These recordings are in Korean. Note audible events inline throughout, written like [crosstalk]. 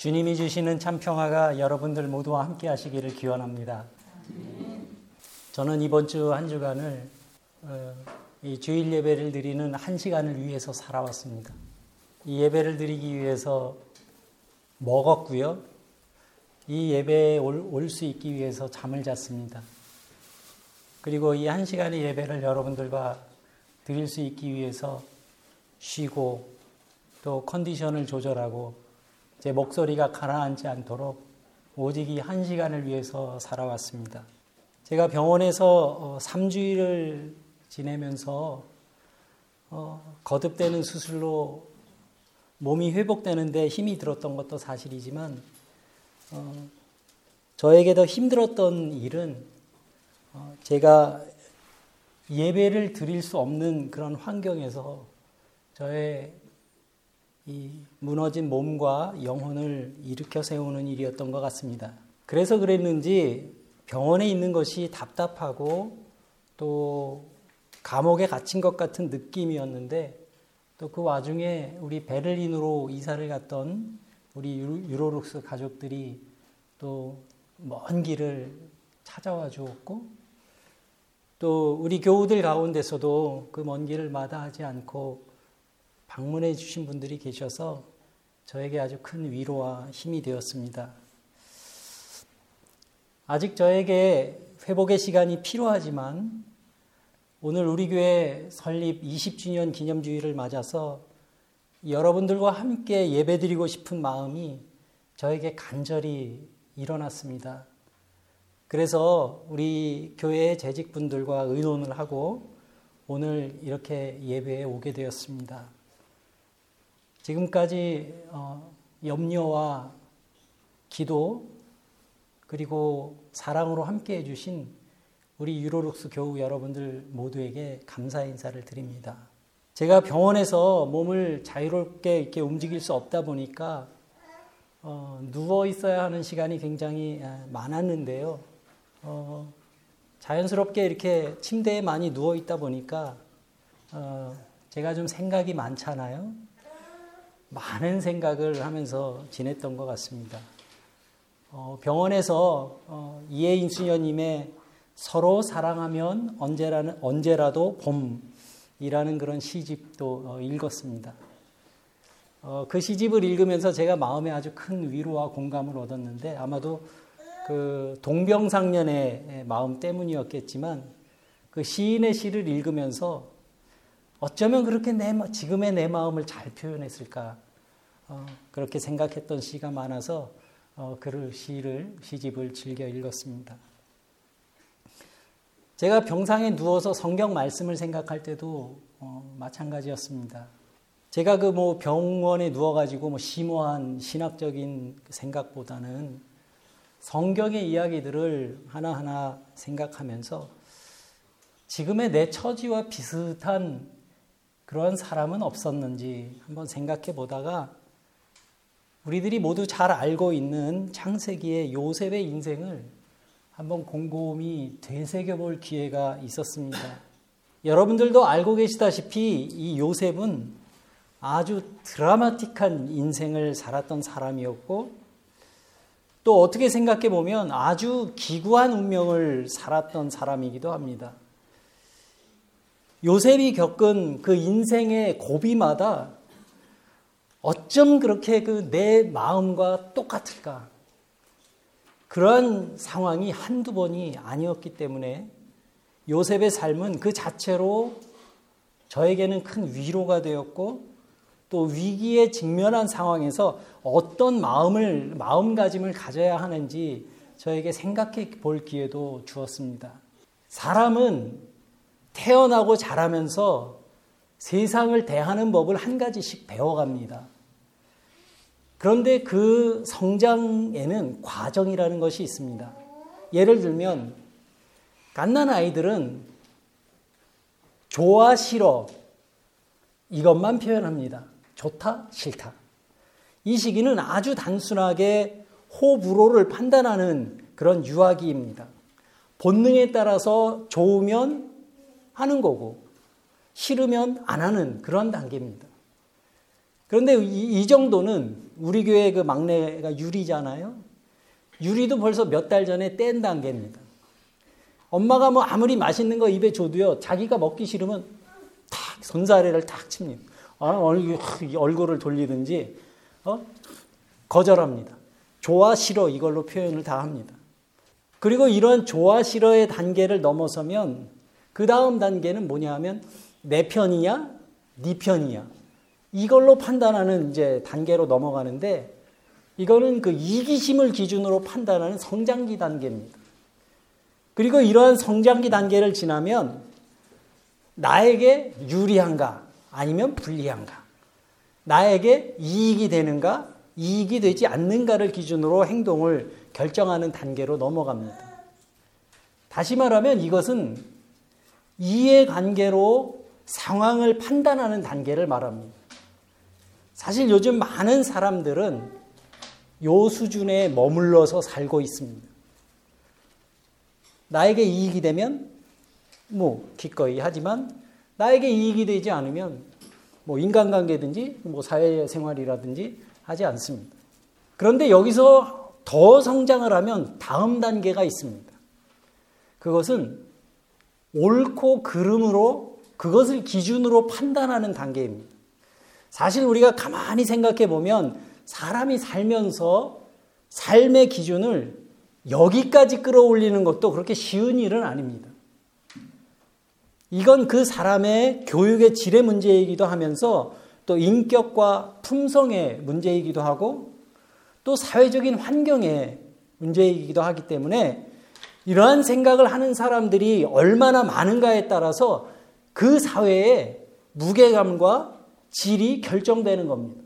주님이 주시는 참 평화가 여러분들 모두와 함께 하시기를 기원합니다. 저는 이번 주 한 주간을 어, 이 주일 예배를 드리는 한 시간을 위해서 살아왔습니다. 이 예배를 드리기 위해서 먹었고요. 이 예배에 올 수 있기 위해서 잠을 잤습니다. 그리고 이 한 시간의 예배를 여러분들과 드릴 수 있기 위해서 쉬고 또 컨디션을 조절하고 제 목소리가 가라앉지 않도록 오직 이 한 시간을 위해서 살아왔습니다. 제가 병원에서 3주일을 어, 지내면서 어, 거듭되는 수술로 몸이 회복되는데 힘이 들었던 것도 사실이지만 어, 저에게 더 힘들었던 일은 어, 제가 예배를 드릴 수 없는 그런 환경에서 저의 이 무너진 몸과 영혼을 일으켜 세우는 일이었던 것 같습니다. 그래서 그랬는지 병원에 있는 것이 답답하고 또 감옥에 갇힌 것 같은 느낌이었는데 또 그 와중에 우리 베를린으로 이사를 갔던 우리 유로룩스 가족들이 또 먼 길을 찾아와 주었고 또 우리 교우들 가운데서도 그 먼 길을 마다하지 않고 방문해 주신 분들이 계셔서 저에게 아주 큰 위로와 힘이 되었습니다. 아직 저에게 회복의 시간이 필요하지만 오늘 우리 교회 설립 20주년 기념주의를 맞아서 여러분들과 함께 예배드리고 싶은 마음이 저에게 간절히 일어났습니다. 그래서 우리 교회의 재직분들과 의논을 하고 오늘 이렇게 예배에 오게 되었습니다. 지금까지 어, 염려와 기도 그리고 사랑으로 함께 해주신 우리 유로룩스 교우 여러분들 모두에게 감사 인사를 드립니다. 제가 병원에서 몸을 자유롭게 이렇게 움직일 수 없다 보니까 어, 누워 있어야 하는 시간이 굉장히 많았는데요. 어, 자연스럽게 이렇게 침대에 많이 누워 있다 보니까 어, 제가 좀 생각이 많잖아요. 많은 생각을 하면서 지냈던 것 같습니다. 어, 병원에서 어, 이혜인 수녀님의 서로 사랑하면 언제라는, 언제라도 봄이라는 그런 시집도 어, 읽었습니다. 어, 그 시집을 읽으면서 제가 마음에 아주 큰 위로와 공감을 얻었는데 아마도 그 동병상련의 마음 때문이었겠지만 그 시인의 시를 읽으면서 어쩌면 그렇게 내 지금의 내 마음을 잘 표현했을까 어, 그렇게 생각했던 시가 많아서 어, 그 시를 시집을 즐겨 읽었습니다. 제가 병상에 누워서 성경 말씀을 생각할 때도 어, 마찬가지였습니다. 제가 그 뭐 병원에 누워가지고 뭐 심오한 신학적인 생각보다는 성경의 이야기들을 하나하나 생각하면서 지금의 내 처지와 비슷한 그런 사람은 없었는지 한번 생각해 보다가 우리들이 모두 잘 알고 있는 창세기의 요셉의 인생을 한번 곰곰이 되새겨 볼 기회가 있었습니다. 여러분들도 알고 계시다시피 이 요셉은 아주 드라마틱한 인생을 살았던 사람이었고 또 어떻게 생각해 보면 아주 기구한 운명을 살았던 사람이기도 합니다. 요셉이 겪은 그 인생의 고비마다 어쩜 그렇게 그 내 마음과 똑같을까? 그러한 상황이 한두 번이 아니었기 때문에 요셉의 삶은 그 자체로 저에게는 큰 위로가 되었고 또 위기에 직면한 상황에서 어떤 마음을 마음가짐을 가져야 하는지 저에게 생각해 볼 기회도 주었습니다. 사람은 태어나고 자라면서 세상을 대하는 법을 한 가지씩 배워갑니다. 그런데 그 성장에는 과정이라는 것이 있습니다. 예를 들면, 갓난 아이들은 좋아, 싫어, 이것만 표현합니다. 좋다, 싫다. 이 시기는 아주 단순하게 호불호를 판단하는 그런 유아기입니다. 본능에 따라서 좋으면 하는 거고, 싫으면 안 하는 그런 단계입니다. 그런데 이, 이 정도는 우리 교회 그 막내가 유리잖아요. 유리도 벌써 몇 달 전에 뗀 단계입니다. 엄마가 뭐 아무리 맛있는 거 입에 줘도요, 자기가 먹기 싫으면 탁 손사래를 탁 칩니다. 아, 얼굴을 돌리든지 어? 거절합니다. 좋아 싫어 이걸로 표현을 다 합니다. 그리고 이런 좋아 싫어의 단계를 넘어서면 그 다음 단계는 뭐냐 하면 내 편이냐 네 편이야 이걸로 판단하는 이제 단계로 넘어가는데 이거는 그 이기심을 기준으로 판단하는 성장기 단계입니다. 그리고 이러한 성장기 단계를 지나면 나에게 유리한가 아니면 불리한가 나에게 이익이 되는가 이익이 되지 않는가를 기준으로 행동을 결정하는 단계로 넘어갑니다. 다시 말하면 이것은 이해관계로 상황을 판단하는 단계를 말합니다. 사실 요즘 많은 사람들은 요 수준에 머물러서 살고 있습니다. 나에게 이익이 되면 뭐 기꺼이 하지만 나에게 이익이 되지 않으면 뭐 인간관계든지 뭐 사회생활이라든지 하지 않습니다. 그런데 여기서 더 성장을 하면 다음 단계가 있습니다. 그것은 옳고 그름으로 그것을 기준으로 판단하는 단계입니다. 사실 우리가 가만히 생각해 보면 사람이 살면서 삶의 기준을 여기까지 끌어올리는 것도 그렇게 쉬운 일은 아닙니다. 이건 그 사람의 교육의 질의 문제이기도 하면서 또 인격과 품성의 문제이기도 하고 또 사회적인 환경의 문제이기도 하기 때문에 이러한 생각을 하는 사람들이 얼마나 많은가에 따라서 그 사회의 무게감과 질이 결정되는 겁니다.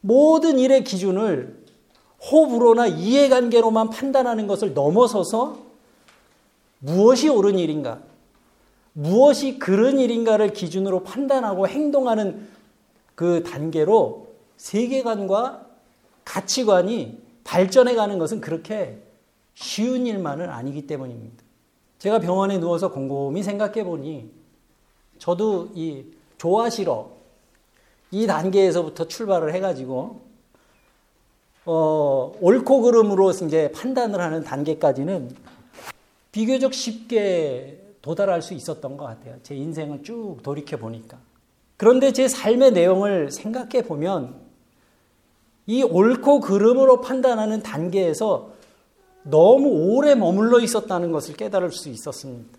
모든 일의 기준을 호불호나 이해관계로만 판단하는 것을 넘어서서 무엇이 옳은 일인가, 무엇이 그런 일인가를 기준으로 판단하고 행동하는 그 단계로 세계관과 가치관이 발전해 가는 것은 그렇게 쉬운 일만은 아니기 때문입니다. 제가 병원에 누워서 곰곰이 생각해 보니 저도 이 좋아 싫어 이 단계에서부터 출발을 해가지고 어, 옳고 그름으로 이제 판단을 하는 단계까지는 비교적 쉽게 도달할 수 있었던 것 같아요. 제 인생을 쭉 돌이켜 보니까. 그런데 제 삶의 내용을 생각해 보면 이 옳고 그름으로 판단하는 단계에서 너무 오래 머물러 있었다는 것을 깨달을 수 있었습니다.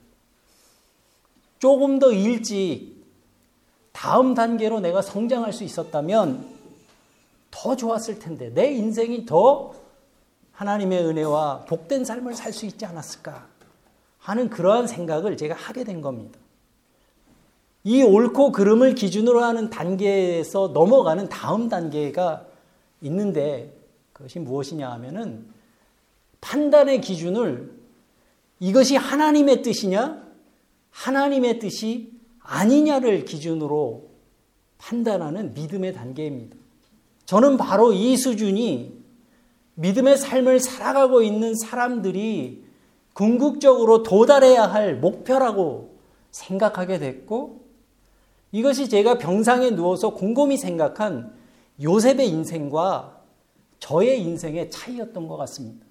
조금 더 일찍 다음 단계로 내가 성장할 수 있었다면 더 좋았을 텐데 내 인생이 더 하나님의 은혜와 복된 삶을 살 수 있지 않았을까 하는 그러한 생각을 제가 하게 된 겁니다. 이 옳고 그름을 기준으로 하는 단계에서 넘어가는 다음 단계가 있는데 그것이 무엇이냐 하면은 판단의 기준을 이것이 하나님의 뜻이냐 하나님의 뜻이 아니냐를 기준으로 판단하는 믿음의 단계입니다. 저는 바로 이 수준이 믿음의 삶을 살아가고 있는 사람들이 궁극적으로 도달해야 할 목표라고 생각하게 됐고 이것이 제가 병상에 누워서 곰곰이 생각한 요셉의 인생과 저의 인생의 차이였던 것 같습니다.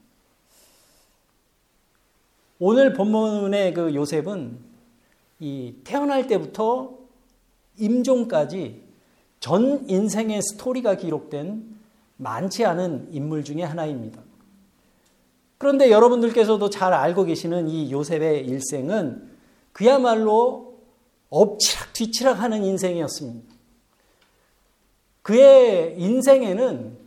오늘 본문의 그 요셉은 이 태어날 때부터 임종까지 전 인생의 스토리가 기록된 많지 않은 인물 중의 하나입니다. 그런데 여러분들께서도 잘 알고 계시는 이 요셉의 일생은 그야말로 엎치락 뒤치락 하는 인생이었습니다. 그의 인생에는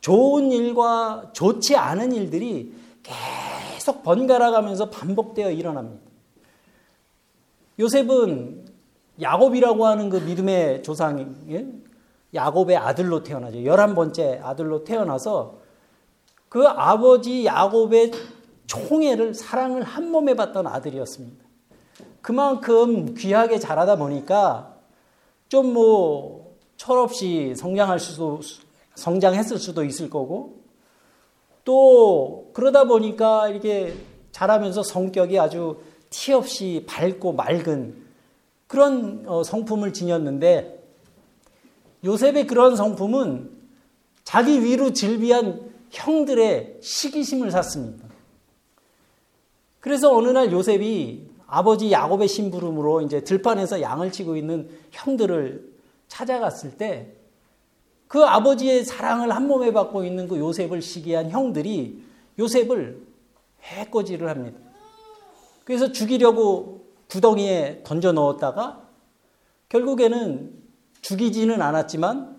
좋은 일과 좋지 않은 일들이 계속 번갈아 가면서 반복되어 일어납니다. 요셉은 야곱이라고 하는 그 믿음의 조상이 야곱의 아들로 태어나죠. 11번째 아들로 태어나서 그 아버지 야곱의 총애를 사랑을 한 몸에 받던 아들이었습니다. 그만큼 귀하게 자라다 보니까 좀 뭐 철없이 성장할 수도 성장했을 수도 있을 거고 또 그러다 보니까 이렇게 자라면서 성격이 아주 티 없이 밝고 맑은 그런 어, 성품을 지녔는데 요셉의 그러한 성품은 자기 위로 질비한 형들의 시기심을 샀습니다. 그래서 어느 날 요셉이 아버지 야곱의 심부름으로 이제 들판에서 양을 치고 있는 형들을 찾아갔을 때 그 아버지의 사랑을 한 몸에 받고 있는 그 요셉을 시기한 형들이 요셉을 해코지를 합니다. 그래서 죽이려고 구덩이에 던져 넣었다가 결국에는 죽이지는 않았지만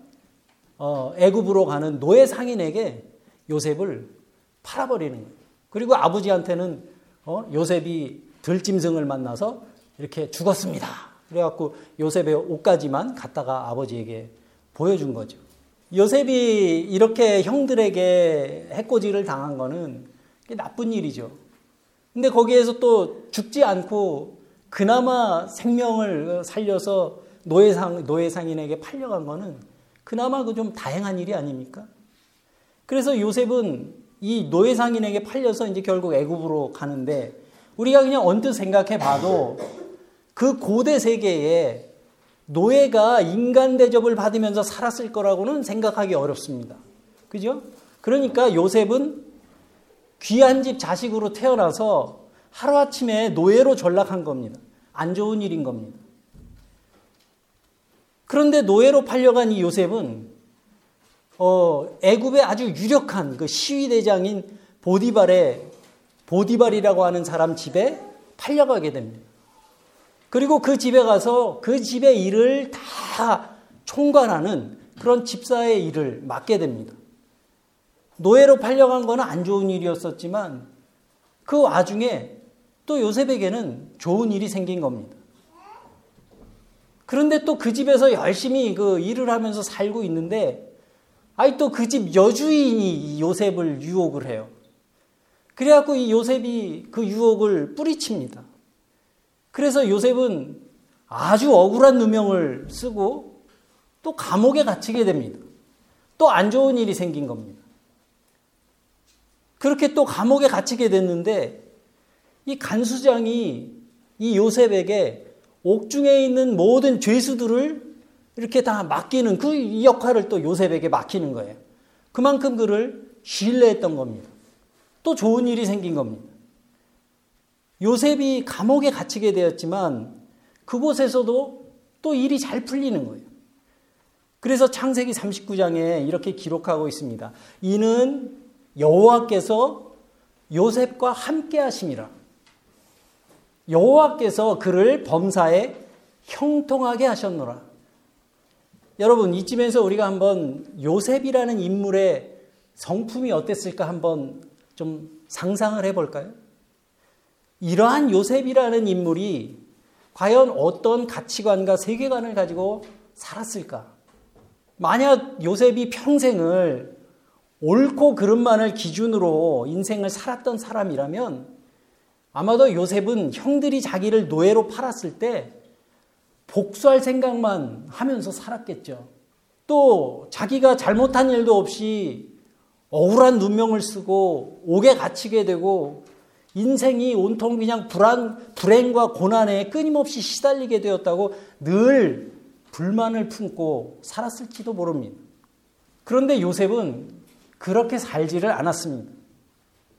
어, 애굽으로 가는 노예 상인에게 요셉을 팔아버리는 거예요. 그리고 아버지한테는 어, 요셉이 들짐승을 만나서 이렇게 죽었습니다. 그래갖고 요셉의 옷까지만 갖다가 아버지에게 보여준 거죠. 요셉이 이렇게 형들에게 해코지를 당한 거는 나쁜 일이죠. 근데 거기에서 또 죽지 않고 그나마 생명을 살려서 노예상, 노예상인에게 팔려간 거는 그나마 그 좀 다행한 일이 아닙니까? 그래서 요셉은 이 노예상인에게 팔려서 이제 결국 애굽으로 가는데 우리가 그냥 언뜻 생각해 봐도 그 고대 세계에 노예가 인간 대접을 받으면서 살았을 거라고는 생각하기 어렵습니다. 그죠? 그러니까 요셉은 귀한 집 자식으로 태어나서 하루아침에 노예로 전락한 겁니다. 안 좋은 일인 겁니다. 그런데 노예로 팔려간 이 요셉은 어, 애굽의 아주 유력한 그 시위 대장인 보디발의 보디발이라고 하는 사람 집에 팔려가게 됩니다. 그리고 그 집에 가서 그 집의 일을 다 총괄하는 그런 집사의 일을 맡게 됩니다. 노예로 팔려간 거는 안 좋은 일이었었지만 그 와중에 또 요셉에게는 좋은 일이 생긴 겁니다. 그런데 또 그 집에서 열심히 그 일을 하면서 살고 있는데 아이 또 그 집 여주인이 요셉을 유혹을 해요. 그래갖고 이 요셉이 그 유혹을 뿌리칩니다. 그래서 요셉은 아주 억울한 누명을 쓰고 또 감옥에 갇히게 됩니다. 또 안 좋은 일이 생긴 겁니다. 그렇게 또 감옥에 갇히게 됐는데 이 간수장이 이 요셉에게 옥중에 있는 모든 죄수들을 이렇게 다 맡기는 그 역할을 또 요셉에게 맡기는 거예요. 그만큼 그를 신뢰했던 겁니다. 또 좋은 일이 생긴 겁니다. 요셉이 감옥에 갇히게 되었지만 그곳에서도 또 일이 잘 풀리는 거예요. 그래서 창세기 39장에 이렇게 기록하고 있습니다. 이는 여호와께서 요셉과 함께 하심이라. 여호와께서 그를 범사에 형통하게 하셨노라. 여러분 이쯤에서 우리가 한번 요셉이라는 인물의 성품이 어땠을까 한번 좀 상상을 해볼까요? 이러한 요셉이라는 인물이 과연 어떤 가치관과 세계관을 가지고 살았을까? 만약 요셉이 평생을 옳고 그름만을 기준으로 인생을 살았던 사람이라면 아마도 요셉은 형들이 자기를 노예로 팔았을 때 복수할 생각만 하면서 살았겠죠. 또 자기가 잘못한 일도 없이 억울한 눈명을 쓰고 옥에 갇히게 되고 인생이 온통 그냥 불안, 불행과 고난에 끊임없이 시달리게 되었다고 늘 불만을 품고 살았을지도 모릅니다. 그런데 요셉은 그렇게 살지를 않았습니다.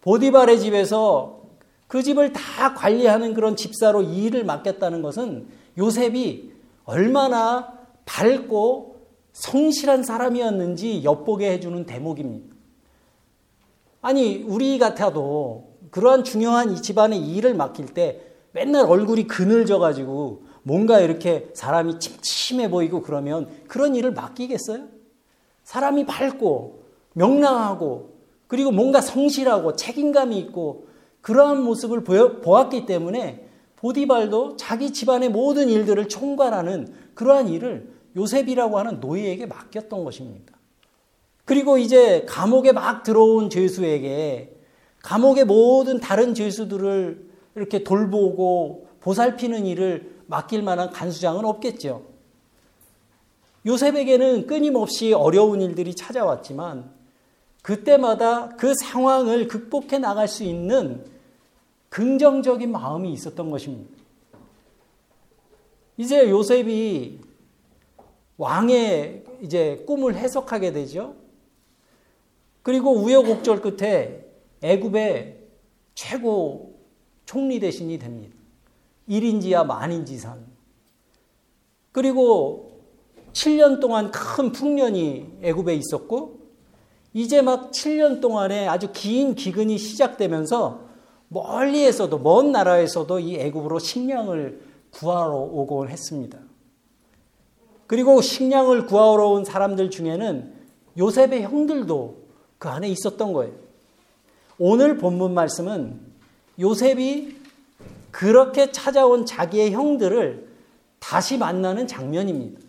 보디발의 집에서 그 집을 다 관리하는 그런 집사로 일을 맡겼다는 것은 요셉이 얼마나 밝고 성실한 사람이었는지 엿보게 해주는 대목입니다. 아니, 우리 같아도 그러한 중요한 이 집안의 일을 맡길 때 맨날 얼굴이 그늘져가지고 뭔가 이렇게 사람이 침침해 보이고 그러면 그런 일을 맡기겠어요? 사람이 밝고 명랑하고 그리고 뭔가 성실하고 책임감이 있고 그러한 모습을 보여, 보았기 때문에 보디발도 자기 집안의 모든 일들을 총괄하는 그러한 일을 요셉이라고 하는 노예에게 맡겼던 것입니다. 그리고 이제 감옥에 막 들어온 죄수에게 감옥의 모든 다른 죄수들을 이렇게 돌보고 보살피는 일을 맡길 만한 간수장은 없겠죠. 요셉에게는 끊임없이 어려운 일들이 찾아왔지만 그때마다 그 상황을 극복해 나갈 수 있는 긍정적인 마음이 있었던 것입니다. 이제 요셉이 왕의 이제 꿈을 해석하게 되죠. 그리고 우여곡절 끝에 애굽의 최고 총리 대신이 됩니다. 1인지야 만인지산. 그리고 7년 동안 큰 풍년이 애굽에 있었고 이제 막 7년 동안에 아주 긴 기근이 시작되면서 멀리에서도 먼 나라에서도 이 애굽으로 식량을 구하러 오곤 했습니다. 그리고 식량을 구하러 온 사람들 중에는 요셉의 형들도 그 안에 있었던 거예요. 오늘 본문 말씀은 요셉이 그렇게 찾아온 자기의 형들을 다시 만나는 장면입니다.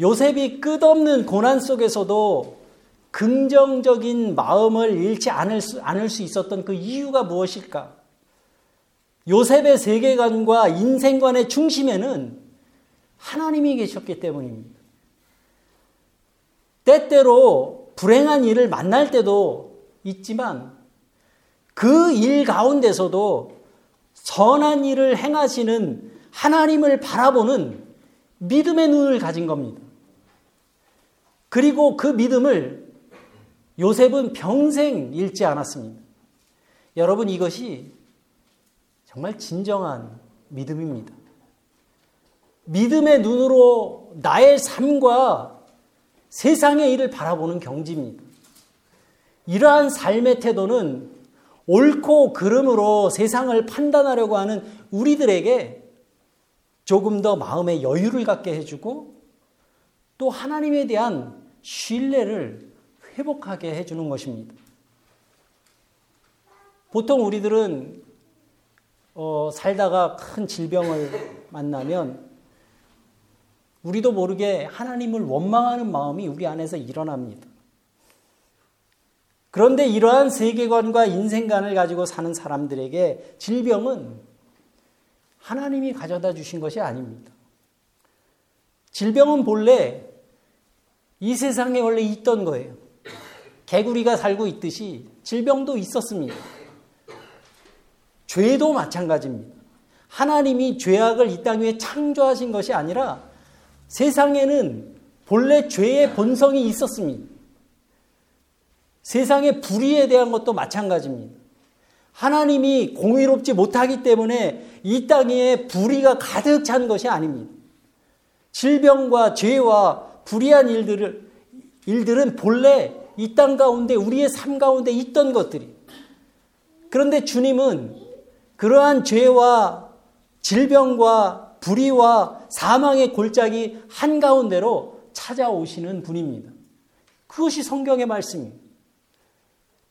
요셉이 끝없는 고난 속에서도 긍정적인 마음을 잃지 않을 수, 않을 수 있었던 그 이유가 무엇일까? 요셉의 세계관과 인생관의 중심에는 하나님이 계셨기 때문입니다. 때때로 불행한 일을 만날 때도 있지만 그 일 가운데서도 선한 일을 행하시는 하나님을 바라보는 믿음의 눈을 가진 겁니다. 그리고 그 믿음을 요셉은 평생 잃지 않았습니다. 여러분 이것이 정말 진정한 믿음입니다. 믿음의 눈으로 나의 삶과 세상의 일을 바라보는 경지입니다. 이러한 삶의 태도는 옳고 그름으로 세상을 판단하려고 하는 우리들에게 조금 더 마음의 여유를 갖게 해주고 또 하나님에 대한 신뢰를 회복하게 해주는 것입니다. 보통 우리들은 어, 살다가 큰 질병을 [laughs] 만나면 우리도 모르게 하나님을 원망하는 마음이 우리 안에서 일어납니다. 그런데 이러한 세계관과 인생관을 가지고 사는 사람들에게 질병은 하나님이 가져다 주신 것이 아닙니다. 질병은 본래 이 세상에 원래 있던 거예요. 개구리가 살고 있듯이 질병도 있었습니다. 죄도 마찬가지입니다. 하나님이 죄악을 이 땅 위에 창조하신 것이 아니라 세상에는 본래 죄의 본성이 있었습니다. 세상의 불의에 대한 것도 마찬가지입니다. 하나님이 공의롭지 못하기 때문에 이 땅에 불의가 가득 찬 것이 아닙니다. 질병과 죄와 불의한 일들을, 일들은 본래 이 땅 가운데 우리의 삶 가운데 있던 것들이. 그런데 주님은 그러한 죄와 질병과 불의와 사망의 골짜기 한가운데로 찾아오시는 분입니다. 그것이 성경의 말씀입니다.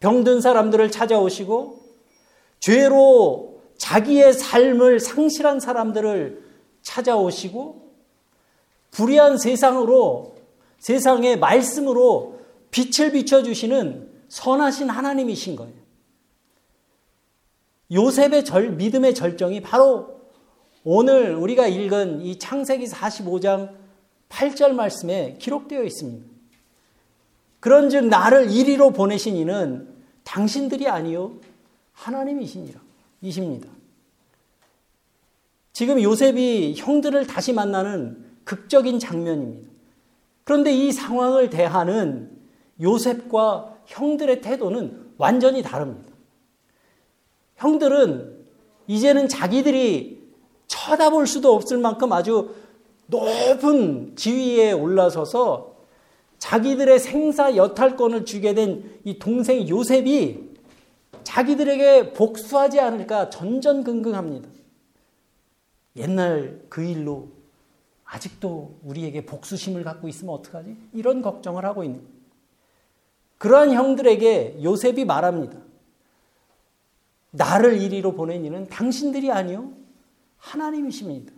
병든 사람들을 찾아오시고 죄로 자기의 삶을 상실한 사람들을 찾아오시고 불의한 세상으로 세상의 말씀으로 빛을 비춰주시는 선하신 하나님이신 거예요. 요셉의 절, 믿음의 절정이 바로 오늘 우리가 읽은 이 창세기 45장 8절 말씀에 기록되어 있습니다. 그런즉 나를 이리로 보내신 이는 당신들이 아니요 하나님이시니라 이십니다. 지금 요셉이 형들을 다시 만나는 극적인 장면입니다. 그런데 이 상황을 대하는 요셉과 형들의 태도는 완전히 다릅니다. 형들은 이제는 자기들이 쳐다볼 수도 없을 만큼 아주 높은 지위에 올라서서 자기들의 생사 여탈권을 주게 된 이 동생 요셉이 자기들에게 복수하지 않을까 전전긍긍합니다. 옛날 그 일로 아직도 우리에게 복수심을 갖고 있으면 어떡하지? 이런 걱정을 하고 있는 그러한 형들에게 요셉이 말합니다. 나를 이리로 보낸 이는 당신들이 아니요 하나님이십니다.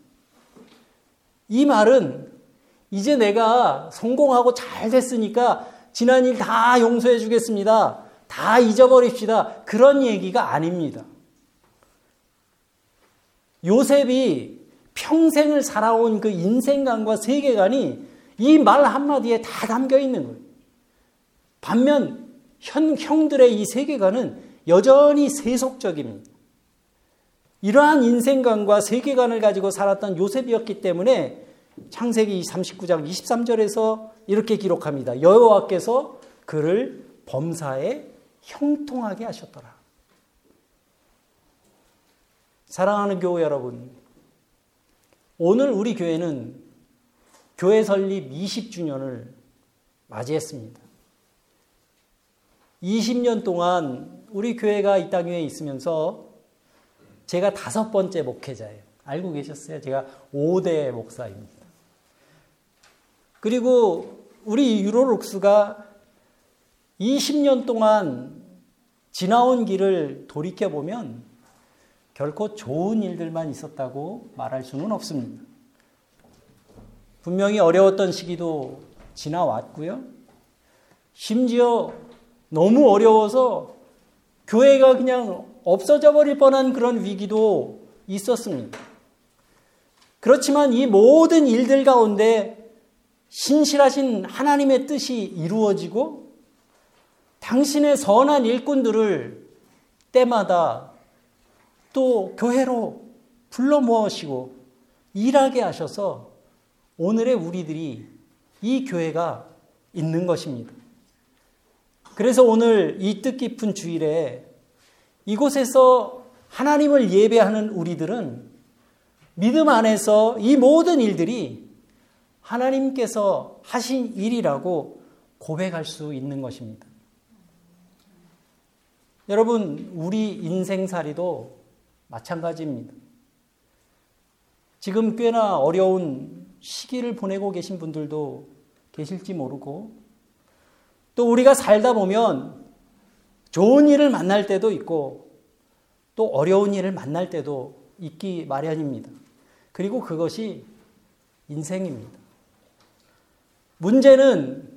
이 말은 이제 내가 성공하고 잘 됐으니까 지난 일 다 용서해 주겠습니다. 다 잊어버립시다. 그런 얘기가 아닙니다. 요셉이 평생을 살아온 그 인생관과 세계관이 이 말 한마디에 다 담겨 있는 거예요. 반면 현, 형들의 이 세계관은 여전히 세속적입니다. 이러한 인생관과 세계관을 가지고 살았던 요셉이었기 때문에 창세기 39장 23절에서 이렇게 기록합니다. 여호와께서 그를 범사에 형통하게 하셨더라. 사랑하는 교회 여러분, 오늘 우리 교회는 교회 설립 20주년을 맞이했습니다. 20년 동안 우리 교회가 이 땅 위에 있으면서 제가 다섯 번째 목회자예요. 알고 계셨어요? 제가 5대 목사입니다. 그리고 우리 유로룩스가 20년 동안 지나온 길을 돌이켜보면 결코 좋은 일들만 있었다고 말할 수는 없습니다. 분명히 어려웠던 시기도 지나왔고요. 심지어 너무 어려워서 교회가 그냥 없어져 버릴 뻔한 그런 위기도 있었습니다. 그렇지만 이 모든 일들 가운데 신실하신 하나님의 뜻이 이루어지고 당신의 선한 일꾼들을 때마다 또 교회로 불러 모으시고 일하게 하셔서 오늘의 우리들이 이 교회가 있는 것입니다. 그래서 오늘 이 뜻깊은 주일에 이곳에서 하나님을 예배하는 우리들은 믿음 안에서 이 모든 일들이 하나님께서 하신 일이라고 고백할 수 있는 것입니다. 여러분, 우리 인생살이도 마찬가지입니다. 지금 꽤나 어려운 시기를 보내고 계신 분들도 계실지 모르고 또 우리가 살다 보면 좋은 일을 만날 때도 있고 또 어려운 일을 만날 때도 있기 마련입니다. 그리고 그것이 인생입니다. 문제는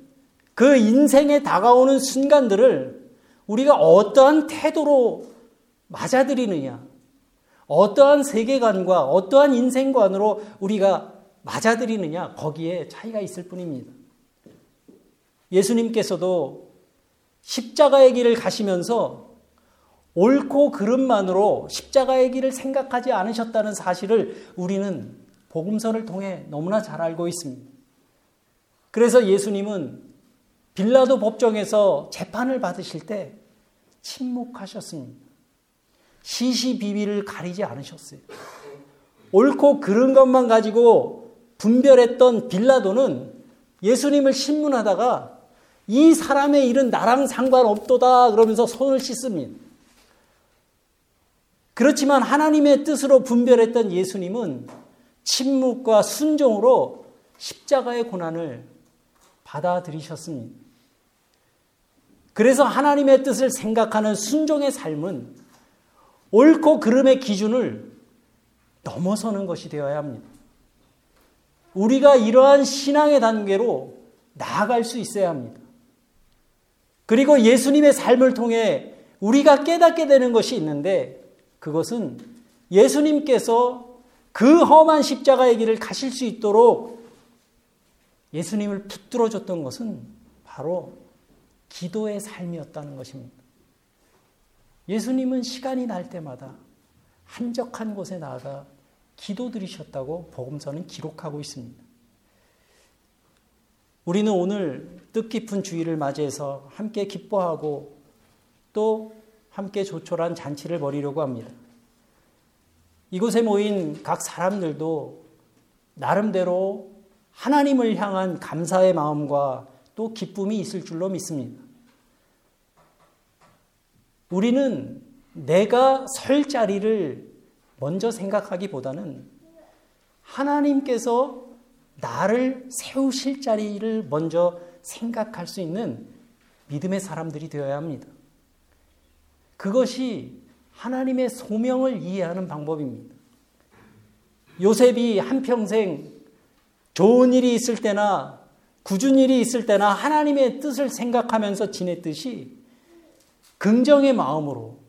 그 인생에 다가오는 순간들을 우리가 어떠한 태도로 맞아들이느냐, 어떠한 세계관과 어떠한 인생관으로 우리가 맞아들이느냐, 거기에 차이가 있을 뿐입니다. 예수님께서도 십자가의 길을 가시면서 옳고 그름만으로 십자가의 길을 생각하지 않으셨다는 사실을 우리는 복음서를 통해 너무나 잘 알고 있습니다. 그래서 예수님은 빌라도 법정에서 재판을 받으실 때 침묵하셨습니다. 시시비비를 가리지 않으셨어요. 옳고 그른 것만 가지고 분별했던 빌라도는 예수님을 신문하다가 이 사람의 일은 나랑 상관없도다 그러면서 손을 씻습니다. 그렇지만 하나님의 뜻으로 분별했던 예수님은 침묵과 순종으로 십자가의 고난을 받아들이셨습니다. 그래서 하나님의 뜻을 생각하는 순종의 삶은 옳고 그름의 기준을 넘어서는 것이 되어야 합니다. 우리가 이러한 신앙의 단계로 나아갈 수 있어야 합니다. 그리고 예수님의 삶을 통해 우리가 깨닫게 되는 것이 있는데 그것은 예수님께서 그 험한 십자가의 길을 가실 수 있도록 예수님을 붙들어 줬던 것은 바로 기도의 삶이었다는 것입니다. 예수님은 시간이 날 때마다 한적한 곳에 나가 기도드리셨다고 복음서는 기록하고 있습니다. 우리는 오늘 뜻깊은 주일을 맞이해서 함께 기뻐하고 또 함께 조촐한 잔치를 벌이려고 합니다. 이곳에 모인 각 사람들도 나름대로 하나님을 향한 감사의 마음과 또 기쁨이 있을 줄로 믿습니다. 우리는 내가 설 자리를 먼저 생각하기보다는 하나님께서 나를 세우실 자리를 먼저 생각할 수 있는 믿음의 사람들이 되어야 합니다. 그것이 하나님의 소명을 이해하는 방법입니다. 요셉이 한평생 좋은 일이 있을 때나 굳은 일이 있을 때나 하나님의 뜻을 생각하면서 지냈듯이 긍정의 마음으로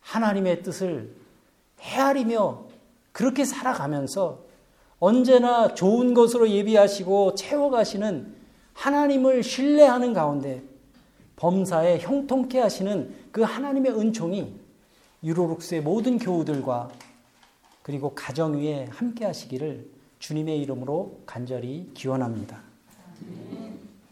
하나님의 뜻을 헤아리며 그렇게 살아가면서 언제나 좋은 것으로 예비하시고 채워가시는 하나님을 신뢰하는 가운데 범사에 형통케 하시는 그 하나님의 은총이 유로룩스의 모든 교우들과 그리고 가정 위에 함께 하시기를 주님의 이름으로 간절히 기원합니다.